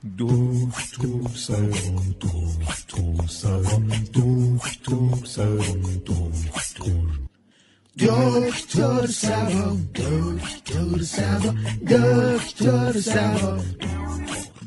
دکتر سران دکتر سران دکتر سران دکتر دکتر سران دکتر سران دکتر سران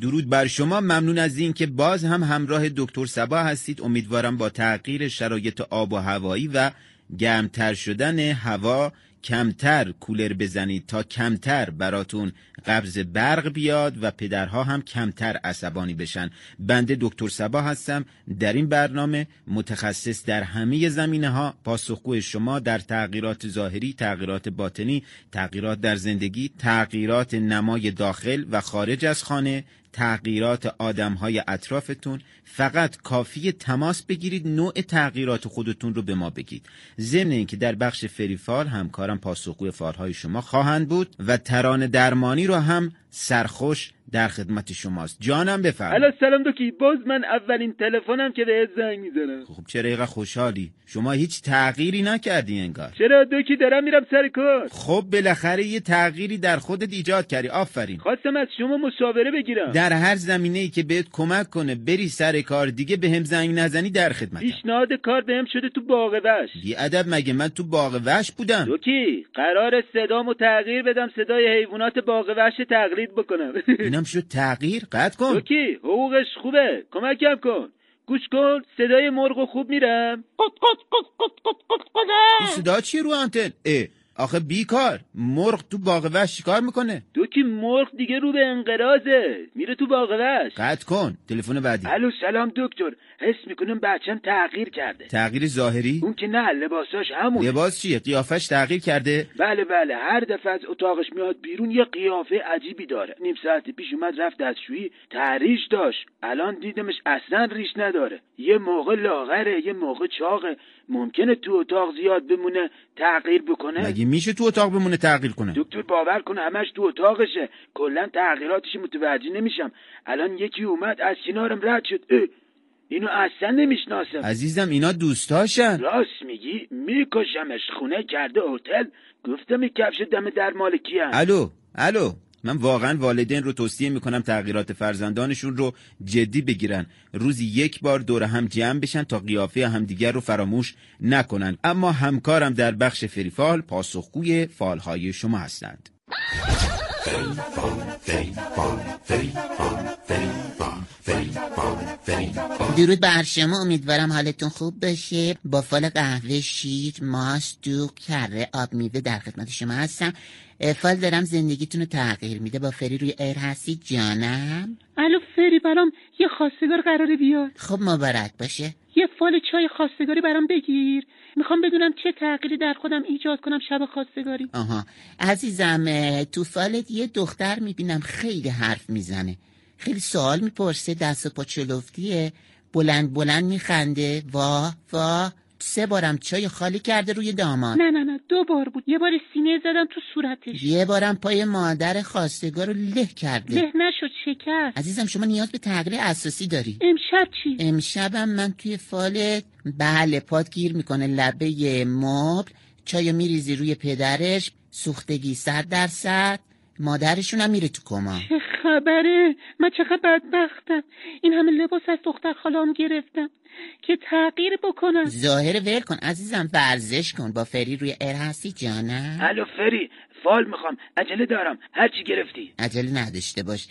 درود بر شما. ممنون از این که باز هم همراه دکتر سبا هستید. امیدوارم با تغییر شرایط آب و هوایی و گرمتر شدن هوا کمتر کولر بزنید تا کمتر براتون قبض برق بیاد و پدرها هم کمتر عصبانی بشن. بنده دکتر سبا هستم. در این برنامه متخصص در همه زمینه ها پاسخگوی شما در تغییرات ظاهری تغییرات باطنی تغییرات در زندگی تغییرات نمای داخل و خارج از خانه تغییرات آدم های اطرافتون فقط کافی تماس بگیرید نوع تغییرات خودتون رو به ما بگید. ضمن اینکه در بخش فریفال همکارم پاسخگوی فالهای شما خواهند بود و تران درمانی رو هم سرخوش در خدمت شماست. جانم بفرمایید. الو سلام دوکی. باز من اولین تلفنم که بهت زنگ می‌زنم. خب چرا اینقدر خوشحالی. شما هیچ تغییری نکردی انگار. چرا دوکی؟ دارم میرم سر کار. خب بالاخره یه تغییری در خودت ایجاد کردی. آفرین. خواستم از شما مشاوره بگیرم. در هر زمینه ای که بهت کمک کنه بری سر کار دیگه به هم زنگ نزنی در خدمت پیشنهاد کار بهم شده تو باغ وش بی ادب مگه من تو باغ وش بودم؟ دوکی قرار صدامو تغییر بدم صدای حیوانات باغ وش تقلید بکنم. اینم شد تغییر قطع کن. دوکی حقوقش خوبه. کمکم کن. گوش کن صدای مرغ خوب میرم. این صدا چیه رو آنتن؟ اه. آخه بیکار مرغ تو باغ وش چیکار می‌کنه؟ دوکی مرغ دیگه رو به انقراضه میره تو باغ وش قطع کن تلفن بعدی. الو سلام دکتر حس می‌کنم بچم تغییر کرده. تغییر ظاهری؟ اون که نه لباساش همون لباس چیه؟ قیافش تغییر کرده؟ بله بله هر دفعه از اتاقش میاد بیرون یه قیافه عجیبی داره. نیم ساعت پیش اومد رفت دستشویی تحریش داشت. الان دیدمش اصلا ریش نداره. یه موقع لاغره یه موقع چاقه. ممکنه تو اتاق زیاد بمونه تغییر بکنه؟ مگه میشه تو اتاق بمونه تغییر کنه؟ دکتر باور کنه همش تو اتاقشه. کلا تغییراتش متوجه نمیشم. الان یکی اومد از کنارم رد شد. اه، اینو اصلا نمی‌شناسم. عزیزم اینا دوستاشن. راست میگی میکشمش خونه کرده هتل. گفتم کفش دم در مال کیم الو الو. من واقعا والدین رو توصیه می‌کنم تغییرات فرزندانشون رو جدی بگیرن. روزی یک بار دور هم جمع بشن تا قیافه همدیگر رو فراموش نکنن. اما همکارم در بخش فریفال پاسخگوی فالهای شما هستند. درود بر شما. امیدوارم حالتون خوب باشه. با فال قهوه شیر ماست دوغ کره آب میوه در خدمت شما هستم. فال دارم زندگیتون رو تغییر میده. با فری روی air هستی جانم؟ الو فری برام یه خواستگار قراره بیاد. خب مبارک باشه. یه فال چای خواستگاری برام بگیر. می‌خوام بدونم چه تغییری در خودم ایجاد کنم شب خواستگاری. آها. عزیزم تو فالت یه دختر می‌بینم خیلی حرف می‌زنه. خیلی سوال می‌پرسه دست و پا چلفتیه بلند بلند میخنده. واه واه. سه بارم چای خالی کرده روی دامان. نه نه نه دو بار بود. یه بار سینه زدم تو صورتش. یه بارم پای مادر خواستگار رو له کرده. له نشد شکست. عزیزم شما نیاز به تغییر اساسی داری؟ امشب چی؟ امشبم من توی فالت بله پات گیر می‌کنه. لبه مبل چای میریزی روی پدرش. سوختگی صد درصد مادرشون هم میره تو کما. چه خبره. من چقدر بدبختم. این همه لباس از دختر خالام گرفتم. که تغییر بکنم. ظاهر ول کن عزیزم ورزش کن. با فری روی ار هستی جانم الو فری فال می‌خوام. عجله دارم. هرچی گرفتی. عجله نداشته باش.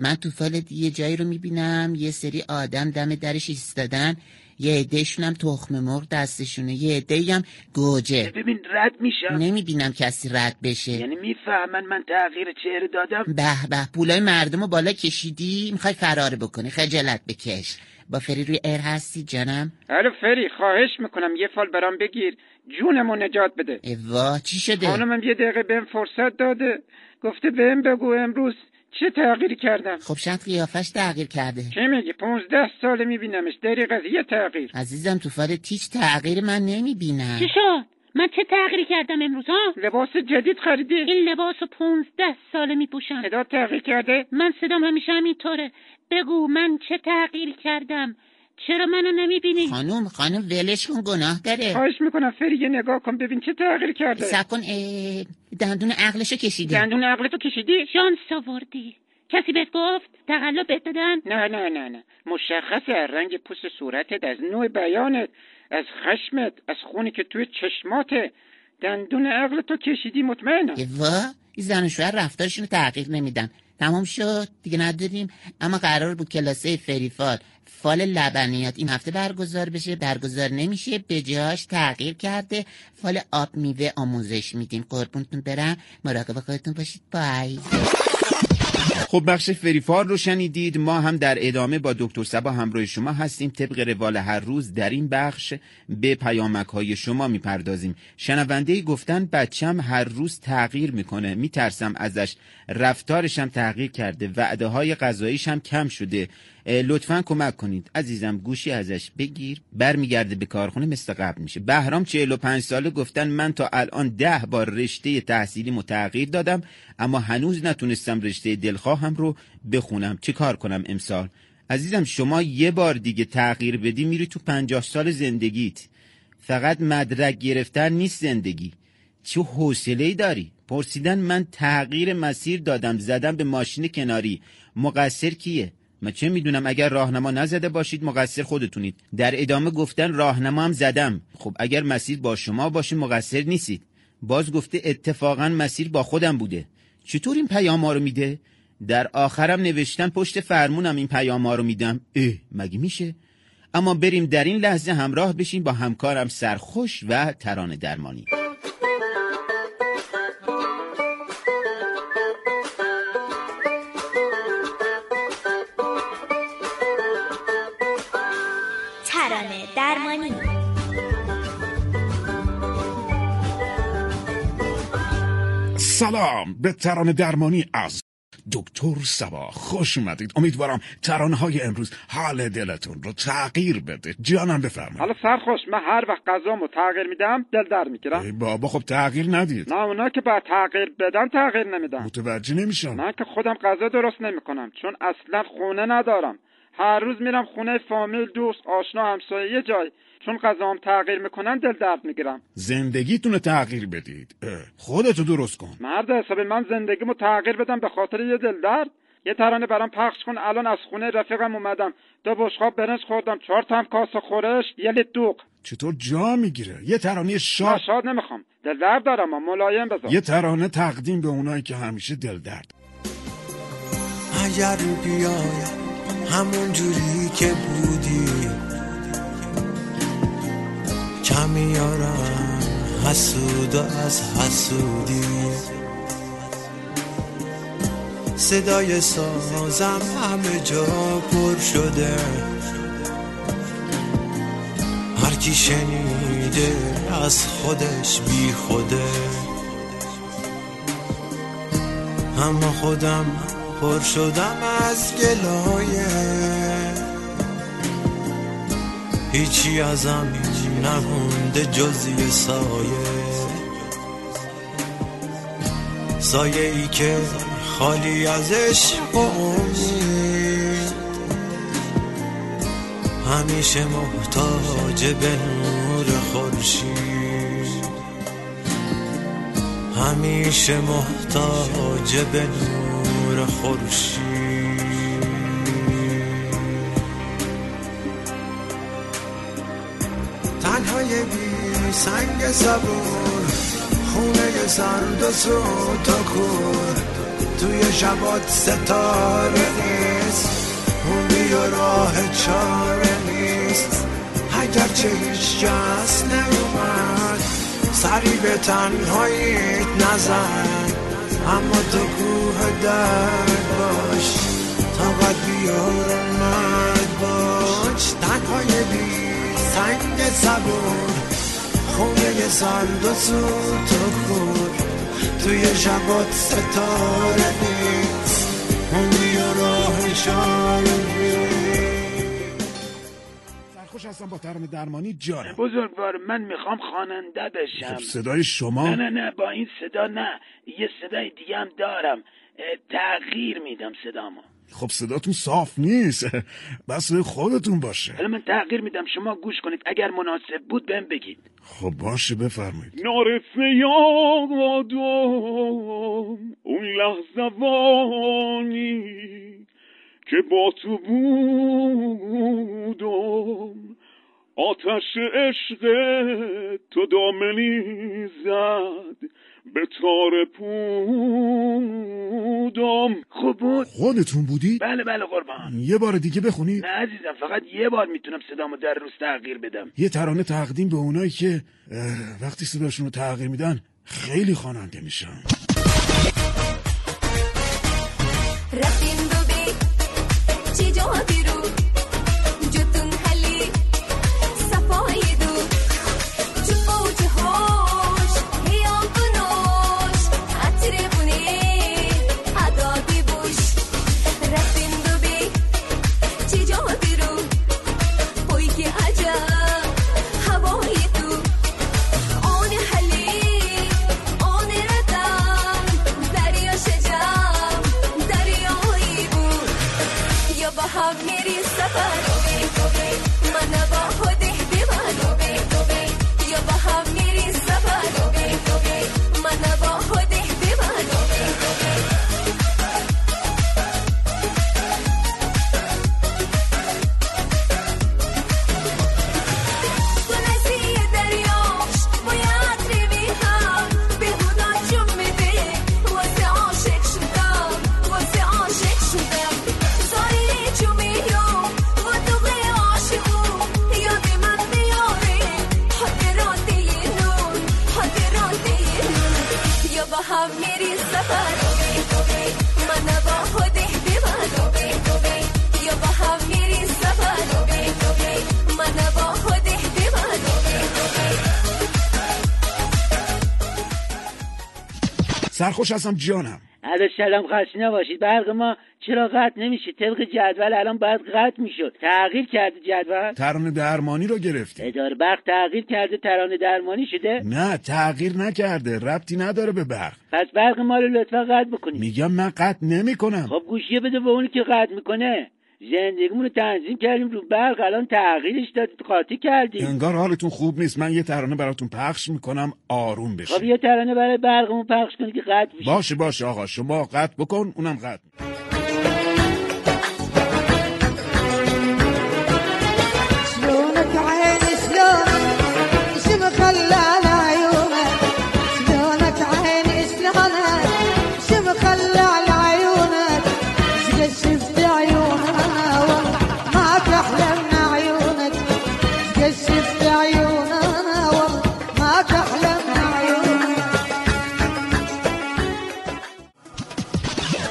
من تو فالت یه جایی رو می‌بینم. یه سری آدم دم درش ایستادن. یه عدهشون هم تخم مرغ دستشونه یه عده‌ای هم گوجه. ببین رد میشم نمی‌بینم کسی رد بشه. یعنی می‌فهمن من تغییر چهره دادم. به به پولای مردم رو بالا کشیدی می‌خوای فرار بکنی. خجالت بکش. با فری روی ایر هستی جانم؟ الو فری خواهش می‌کنم یه فال برام بگیر. جونمو نجات بده. واه چی شده؟ خانمم یه دقیقه بهم فرصت داده. گفته بهم بگو امروز چه تغییری کردم؟ خب شاید قیافش تغییر کرده. چه میگی؟ پونزده ساله میبینمش. دریق از یه تغییر. عزیزم تو فالت هیچ تغییر من نمی‌بینم. چی شد؟ من چه تغییری کردم امروز ها؟ لباس جدید خریدی؟ این لباس رو پونزده ساله میپوشم. صدا تغییر کرده؟ من صدام همیشه همینطوره. بگو من چه تغییر کردم؟ چرا منو نمی‌بینی؟ خانم خانم ولش کن گناه داره. خواهش می‌کنم فری یه نگاه کن ببین چه تغییر کرده. سب کن اه، دندون عقلشو کشیده دندون عقلتو کشیدی؟ شانس آوردی. کسی بهت گفت تقلب بهت دادن؟ نه نه نه نه. مشخصه از رنگ پوست صورتت از نوع بیانت از خشمت از خونی که توی چشماته. دندون عقل تو کشیدی مطمئنم. وا این زن و شوهر رفتارشون رو تغییر نمیدن. تمام شد دیگه نداریم. اما قرار بود کلاسه فریفال فال لبنیات این هفته برگزار بشه. برگزار نمیشه به جاش تغییر کرده. فال آب میوه آموزش میدیم. قربونتون برم. مراقب خودتون باشید. بای. خب بخش فریفار رو شنیدید. ما هم در ادامه با دکتر سبا همراه شما هستیم. طبق روال هر روز در این بخش به پیامک های شما می‌پردازیم. شنونده گفتن بچم هر روز تغییر می‌کنه. میترسم ازش رفتارشم تغییر کرده. وعده های غذاییش هم کم شده. لطفا کمک کنید. عزیزم گوشی ازش بگیر. برمیگرده به کارخونه مثل قبل میشه. بهرام 45 ساله گفتن من تا الان ده بار رشته تحصیلی تغییر دادم اما هنوز نتونستم رشته دلخواهم رو بخونم. چه کار کنم امسال؟ عزیزم شما یه بار دیگه تغییر بدی میری تو پنجاه سال زندگیت. فقط مدرک گرفتن نیست زندگی. چه حوصله داری؟ پرسیدن من تغییر مسیر دادم زدم به ماشین کناری. مقصر کیه؟ من چه می‌دونم اگر راهنما نزده باشید مقصر خودتونید. در ادامه گفتن راهنما هم زدم. خب اگر مسیر با شما باشه مقصر نیستید. باز گفته اتفاقا مسیر با خودم بوده. چطور این پیام ها رو میده؟ در آخرم نوشتن پشت فرمونم این پیام ها رو میدم. اه مگه میشه؟ اما بریم در این لحظه همراه بشیم با همکارم سرخوش و ترانه درمانی. سلام به ترانه درمانی از دکتر سبا. خوش اومدید. امیدوارم ترانه های امروز حال دلتون رو تغییر بده. جانم بفرمایید. حالا سرخوش من هر وقت غذامو تغییر میدم دل در می‌گیرم. ای بابا خب تغییر ندید. نه اونا که باید تغییر بدن تغییر نمیدم متوجه نمیشم. من که خودم غذا درست نمی‌کنم چون اصلا خونه ندارم. هر روز میرم خونه فامیل دوست آشنا همسایه یه جای. چون غذام تغییر می‌کنن دل درد می‌گیرم. زندگیتون رو تغییر بدید. خودتو درست کن. مرد حسابی من زندگیمو تغییر بدم به خاطر یه دل درد. یه ترانه برام پخش کن. الان از خونه رفیقم اومدم. دو بشقاب برنج خوردم. چهار تم کاسه خورش. یه لیت دوغ. چطور جا می‌گیره؟ یه ترانه نه شاد شاد نمی‌خوام. دل درد دارم اما ملایم بذار. یه ترانه تقدیم به اونایی که همیشه دل درد. اگر بیای همون جوری که بودی. کمی یارم حسود از حسودی. صدای سازم همه جا پر شده. هر کی شنیده از خودش بی خوده. اما خودم پر شدم از گلایه. هیچی ازم نمونده جز یه سایه. سایه ای که خالی از عشق همیشه محتاج به نور خورشید. همیشه محتاج به نور خورشید. تنهای بی سنگ زبون خونه سرد و سوت و کور توی شبات ستاره نیست موندی و راه چاره نیست. اگرچه هیچ کس نیومد سری به تنهاییت نزن اما تو کوه درد باش تا قد بیار مرد باش. تنهای بی سنگ صبور خونه سرد و سوت و کور توی شبات ستاره نیست موندی و راه شاره سرخوش هستم با ترانه درمانی جانم. بزرگوار من می‌خوام خواننده بشم. خب صدای شما؟ نه نه نه با این صدا نه. یه صدای دیگه هم دارم. تغییر میدم صدامو. خب صداتون صاف نیست. بس خودتون باشه. حالا من تغییر میدم. شما گوش کنید. اگر مناسب بود بهم بگید. خب باشه بفرمایید. نارسه یادم اون لحظوانی که با تو بودم. آتش عشق تو دامنی زد. به تار پودم. خوب بود خودتون بودی؟ بله بله قربان. یه بار دیگه بخونی؟ نه عزیزم فقط یه بار می‌تونم صدامو در روز تغییر بدم. یه ترانه تقدیم به اونایی که وقتی صداشون رو تغییر میدن خیلی خواننده میشن. رفتیم ಓದಿರು سرخوش هستم جانم. علا سلام خسته نباشید. برق ما چرا قطع نمیشه؟ طبق جدول الان باید قطع می‌شد. تغییر کرده جدول؟ ترانه درمانی رو گرفتی. اداره برق تغییر کرده ترانه درمانی شده؟ نه تغییر نکرده ربطی نداره به برق. پس برق ما رو لطفا قطع بکنید. میگم من قطع نمی کنم خب گوشیه بده به اونی که قطع می‌کنه. زندگیمون رو تنظیم کردیم رو برق الان تغییرش دادید قاطی کردیم. انگار حالتون خوب نیست. من یه ترانه براتون پخش می‌کنم آروم خب بشه یه ترانه برای برقمون پخش کنید که قطع بشه. باشه باشه آقا. شما قطع بکن اونم قطع.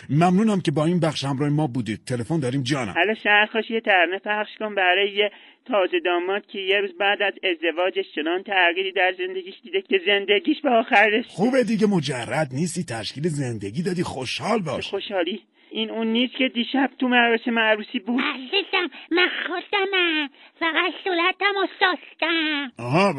ممنونم که با این بخش همراه ما بودید. تلفن داریم. جانم. حالا سرخوش یه ترانه پخش کن برای یه تازه داماد که یه روز بعد از ازدواجش چنان تغییری در زندگیش دیده که زندگیش به آخر رسید خوبه دیگه مجرد نیستی. تشکیل زندگی دادی. خوشحال باش. خوشحالی. این اون نیست که دیشب تو مراسم عروسی بود. عزیزم من خودمم. فقط صورتم و ساستم آها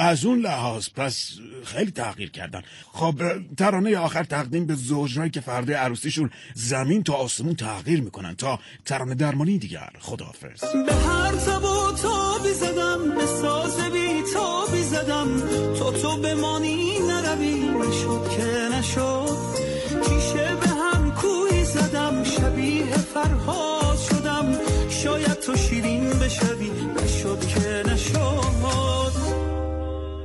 از اون لحاظ. پس خیلی تغییر کردن. خب ترانه آخر تقدیم به زوجهایی که فردا عروسیشون زمین تا آسمون تغییر می‌کنن تا ترانه درمانی دیگر. خداحافظ. به هر تب و تابی زدم به ساز بی تابی زدم. تا تو بمانی نروی. نشد که نشد. بشوی نشد که نشد.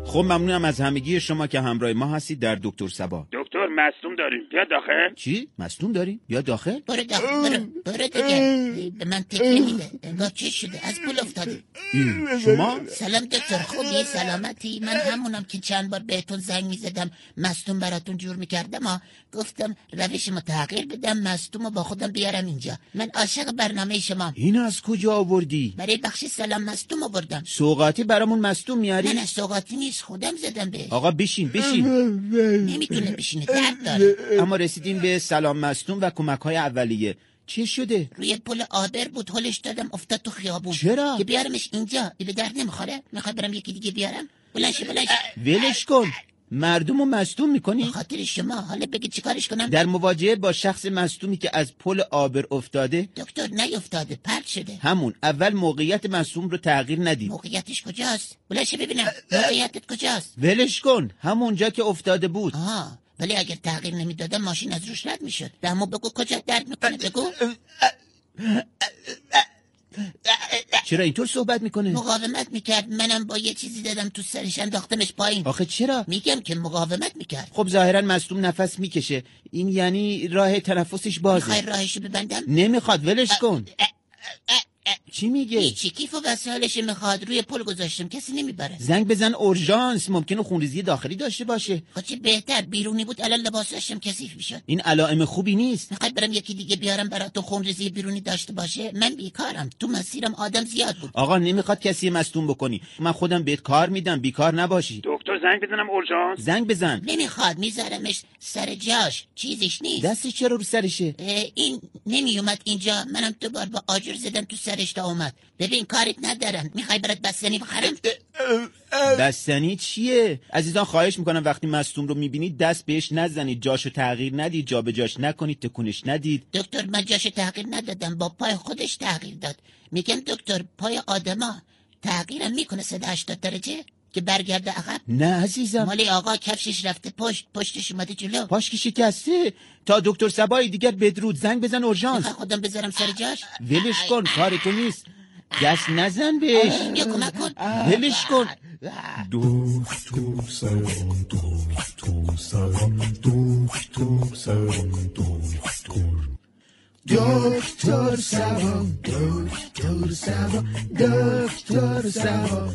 خب ممنونم از همگی شما که همراه ما هستید در دکتر سبا. دکتر مصدوم داریم. بیا داخل. چی؟ مصدوم داریم؟ یا داخل. برو داخل برو برو دیگه به من تکیه میده انگار چه شده؟ از پول افتادی. این شما؟ سلام دکتر خوبی سلامتی. من همونم که چند بار بهتون زنگ می‌زدم مستون براتون جور می‌کردم ها گفتم روشمو تغییر بدم مستومو با خودم بیارم اینجا. من عاشق برنامه شما. این از کجا آوردی؟ برای بخش سلام مستوم آوردم. سوقاتی برامون مصدوم میاری؟ نه نه سوقاتی نیست. خودم زدم به آقا بشین بشین. نمی‌تونه بشینه. درد داره. اما رسیدیم به سلام مستون و کمک های اولیه. چی شده؟ روی پل آبر بود هلش دادم افتاد تو خیابون. چرا؟ که بیارمش اینجا ای به درد نمی‌خوره. می‌خوای برم یکی دیگه بیارم؟ بلنش بلنش ولش کن. مردم رو مصدوم می‌کنی؟ خاطر شما. حالا بگی چیکارش کنم؟ در مواجهه با شخص مصدومی که از پل آبر افتاده؟ دکتر نیفتاده پرد شده. همون. اول موقعیت مصدوم رو تغییر ندید موقعیتش کجاست؟ بلشه ببینم. موقعیتت کجاست؟ ولش کن. همونجا که افتاده بود. آها. ولی اگر تغییر نمی‌دادم ماشین از روش رد می‌شد. دمو بگو کجا درد می‌کنه بگو. چرا اینطور صحبت می‌کنه؟ مقاومت می‌کرد. منم با یه چیزی دادم تو سرش انداختمش پایین. آخه چرا؟ میگم که مقاومت می‌کرد. خب ظاهرا مصدوم نفس می‌کشه. این یعنی راه تنفسش بازه. می‌خوای راهشو ببندم؟ نمی‌خواد ولش کن. چی میگه؟ هیچی کیف و وسایلش می‌خواد روی پل گذاشتم کسی نمی‌بره. زنگ بزن اورژانس ممکنه خونریزی داخلی داشته باشه. خب چه بهتر بیرونی بود الان لباساشم کثیف می‌شد. این علائم خوبی نیست. می‌خوای برم یکی دیگه بیارم براتون خونریزی بیرونی داشته باشه؟ من بیکارم تو مسیرم آدم زیاد بود. آقا نمی‌خواد کسی مصدوم بکنی. من خودم بهت کار میدم بیکار نباشی. دکتر زنگ بزنم اورژانس؟ زنگ بزن. نمی‌خواد میذارمش سر جاش. چیزیش نیست. دستش چرا رو سرشه؟ این نمیومد اینجا. منم دوبار با آجر زدم تو سرش تا اومد. ببین کاریت ندارم. می‌خوای برات بستنی؟ بخرم بستنی چیه؟ عزیزان خواهش می‌کنم وقتی مصدوم رو می‌بینید دست بهش نزنید. جاشو تغییر ندید جابجاش نکنید تکونش ندید. دکتر من جاش تغییر ندادم با پای خودش تغییر داد. میگم دکتر پای آدما تغییرم می‌کنه 180 درجه؟ که برگرده عقب. نه عزیزم. مالی آقا کفشش رفته پشت پشتش اومده جلو. پاش که شکسته تا دکتر سبای دیگر بدرود. زنگ بزن اورژانس. خودم بذارم سر جاش؟ ولش کن کار تو نیست. دست نزن بهش. یا کمک کن. ولش کن. دکتر سلام دکتر سلام دکتر سلام دکتر دکتر سلام دکتر سلام دکتر سلام